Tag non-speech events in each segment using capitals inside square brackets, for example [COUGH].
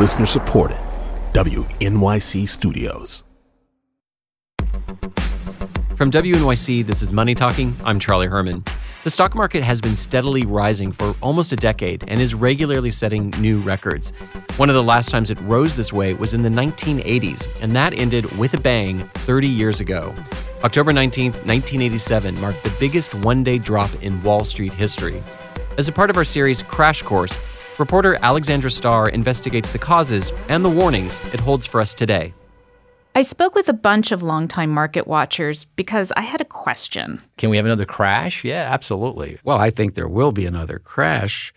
Listener supported. WNYC Studios. From WNYC, this is Money Talking. I'm Charlie Herman. The stock market has been steadily rising for almost a decade and is regularly setting new records. One of the last times it rose this way was in the 1980s, and that ended with a bang 30 years ago. October 19, 1987 marked the biggest one day drop in Wall Street history. As a part of our series Crash Course, reporter Alexandra Starr investigates the causes and the warnings it holds for us today. I spoke with a bunch of longtime market watchers because I had a question. Can we have another crash? Yeah, absolutely. Well, I think there will be another crash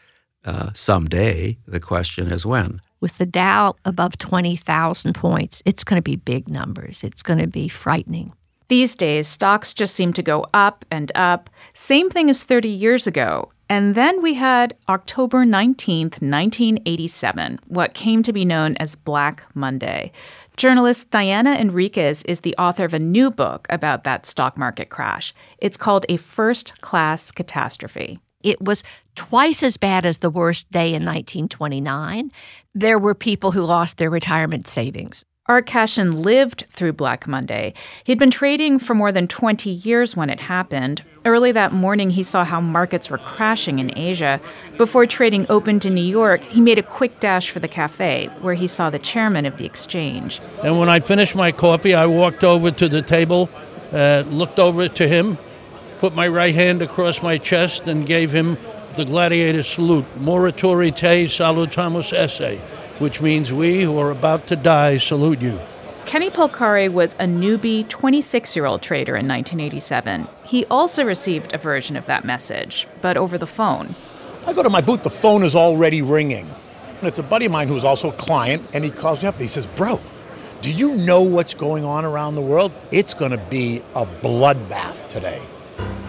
uh, someday. The question is when. With the Dow above 20,000 points, it's going to be big numbers. It's going to be frightening. These days, stocks just seem to go up and up. Same thing as 30 years ago. And then we had October 19th, 1987, what came to be known as Black Monday. Journalist Diana Henriques is the author of a new book about that stock market crash. It's called A First Class Catastrophe. It was twice as bad as the worst day in 1929. There were people who lost their retirement savings. Art Cashin lived through Black Monday. He'd been trading for more than 20 years when it happened. Early that morning, he saw how markets were crashing in Asia. Before trading opened in New York, he made a quick dash for the cafe, where he saw the chairman of the exchange. And when I finished my coffee, I walked over to the table, uh, looked over to him, put my right hand across my chest, and gave him the gladiator salute, Morituri te salutamus esse which means we who are about to die salute you. Kenny Polcari was a newbie 26 year old trader in 1987. He also received a version of that message, but over the phone. I go to my booth, the phone is already ringing. And it's a buddy of mine who's also a client, and he calls me up and he says, Bro, do you know what's going on around the world? It's going to be a bloodbath today.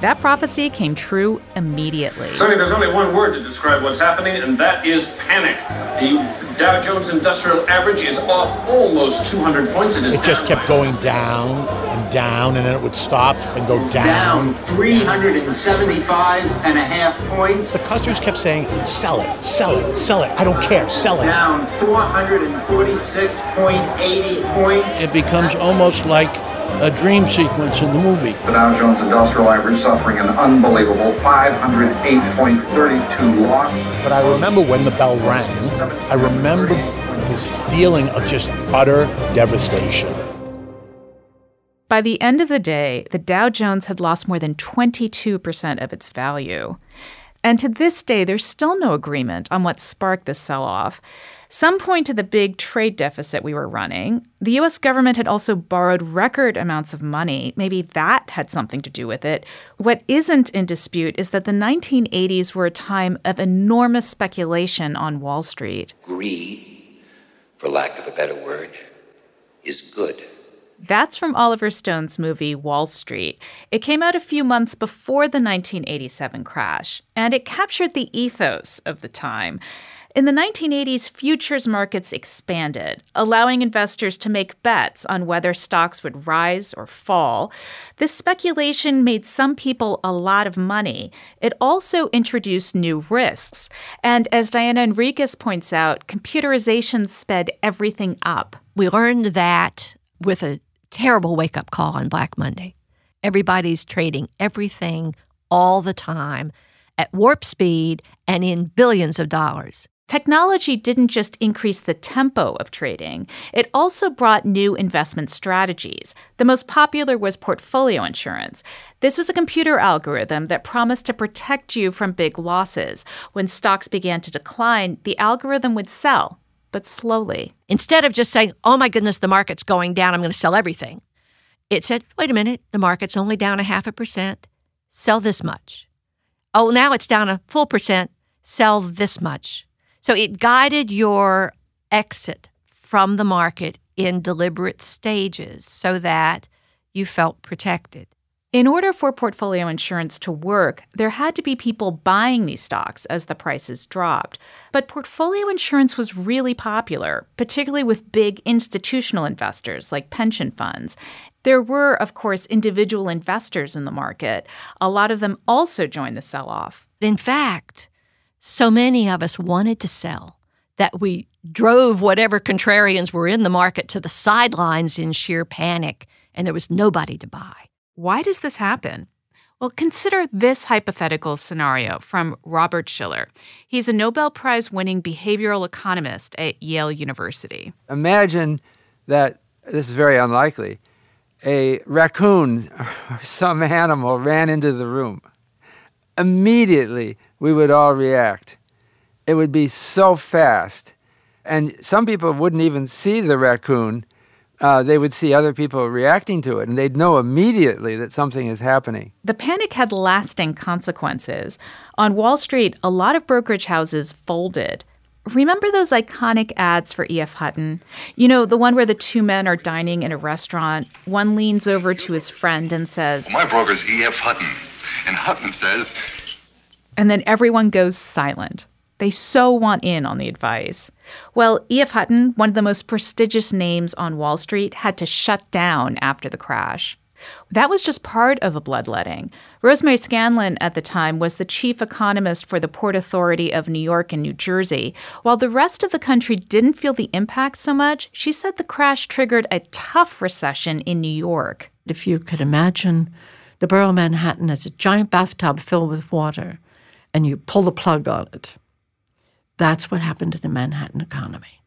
That prophecy came true immediately. Sonny, there's only one word to describe what's happening, and that is panic. The Dow Jones Industrial Average is off almost 200 points. It, it just kept going down and down, and then it would stop and go down. Down 375 and a half points. The customers kept saying, sell it, sell it, sell it. I don't care, sell it. Down 446.80 points. It becomes almost like a dream sequence in the movie. The Dow Jones Industrial Average suffering an unbelievable 508.32 loss. But I remember when the bell rang, I remember this feeling of just utter devastation. By the end of the day, the Dow Jones had lost more than 22% of its value. And to this day, there's still no agreement on what sparked this sell off. Some point to the big trade deficit we were running. The US government had also borrowed record amounts of money. Maybe that had something to do with it. What isn't in dispute is that the 1980s were a time of enormous speculation on Wall Street. Greed, for lack of a better word, is good. That's from Oliver Stone's movie Wall Street. It came out a few months before the 1987 crash, and it captured the ethos of the time. In the 1980s, futures markets expanded, allowing investors to make bets on whether stocks would rise or fall. This speculation made some people a lot of money. It also introduced new risks. And as Diana Henriques points out, computerization sped everything up. We learned that with a terrible wake up call on Black Monday. Everybody's trading everything all the time at warp speed and in billions of dollars. Technology didn't just increase the tempo of trading, it also brought new investment strategies. The most popular was portfolio insurance. This was a computer algorithm that promised to protect you from big losses. When stocks began to decline, the algorithm would sell, but slowly. Instead of just saying, oh my goodness, the market's going down, I'm going to sell everything, it said, wait a minute, the market's only down a half a percent, sell this much. Oh, now it's down a full percent, sell this much. So it guided your exit from the market in deliberate stages so that you felt protected. In order for portfolio insurance to work, there had to be people buying these stocks as the prices dropped. But portfolio insurance was really popular, particularly with big institutional investors like pension funds. There were, of course, individual investors in the market. A lot of them also joined the sell off. In fact, so many of us wanted to sell that we drove whatever contrarians were in the market to the sidelines in sheer panic, and there was nobody to buy. Why does this happen? Well, consider this hypothetical scenario from Robert Shiller. He's a Nobel Prize winning behavioral economist at Yale University. Imagine that this is very unlikely. A raccoon [LAUGHS] or some animal ran into the room. Immediately, we would all react. It would be so fast. And some people wouldn't even see the raccoon. Uh, they would see other people reacting to it, and they'd know immediately that something is happening. The panic had lasting consequences. On Wall Street, a lot of brokerage houses folded. Remember those iconic ads for E.F. Hutton? You know, the one where the two men are dining in a restaurant. One leans over to his friend and says, My broker's E.F. Hutton. And Hutton says, and then everyone goes silent. They so want in on the advice. Well, E.F. Hutton, one of the most prestigious names on Wall Street, had to shut down after the crash. That was just part of a bloodletting. Rosemary Scanlon at the time was the chief economist for the Port Authority of New York and New Jersey. While the rest of the country didn't feel the impact so much, she said the crash triggered a tough recession in New York. If you could imagine the borough of Manhattan as a giant bathtub filled with water, and you pull the plug on it, that's what happened to the Manhattan economy.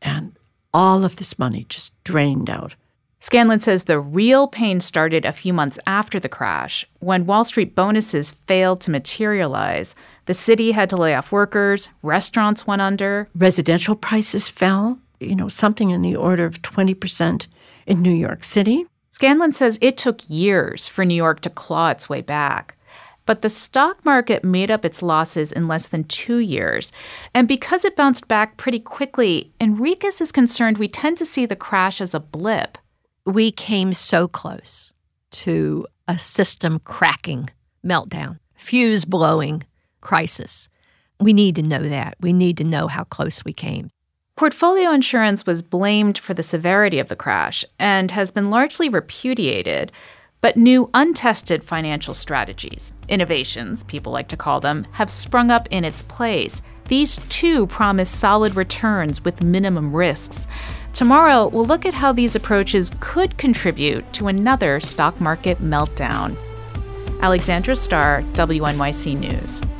And all of this money just drained out. Scanlon says the real pain started a few months after the crash, when Wall Street bonuses failed to materialize. The city had to lay off workers, restaurants went under. Residential prices fell, you know, something in the order of 20% in New York City. Scanlon says it took years for New York to claw its way back. But the stock market made up its losses in less than two years. And because it bounced back pretty quickly, Henriques is concerned we tend to see the crash as a blip. We came so close to a system cracking meltdown, fuse blowing crisis. We need to know that. We need to know how close we came. Portfolio insurance was blamed for the severity of the crash and has been largely repudiated. But new untested financial strategies, innovations, people like to call them, have sprung up in its place. These too promise solid returns with minimum risks. Tomorrow, we'll look at how these approaches could contribute to another stock market meltdown. Alexandra Starr, WNYC News.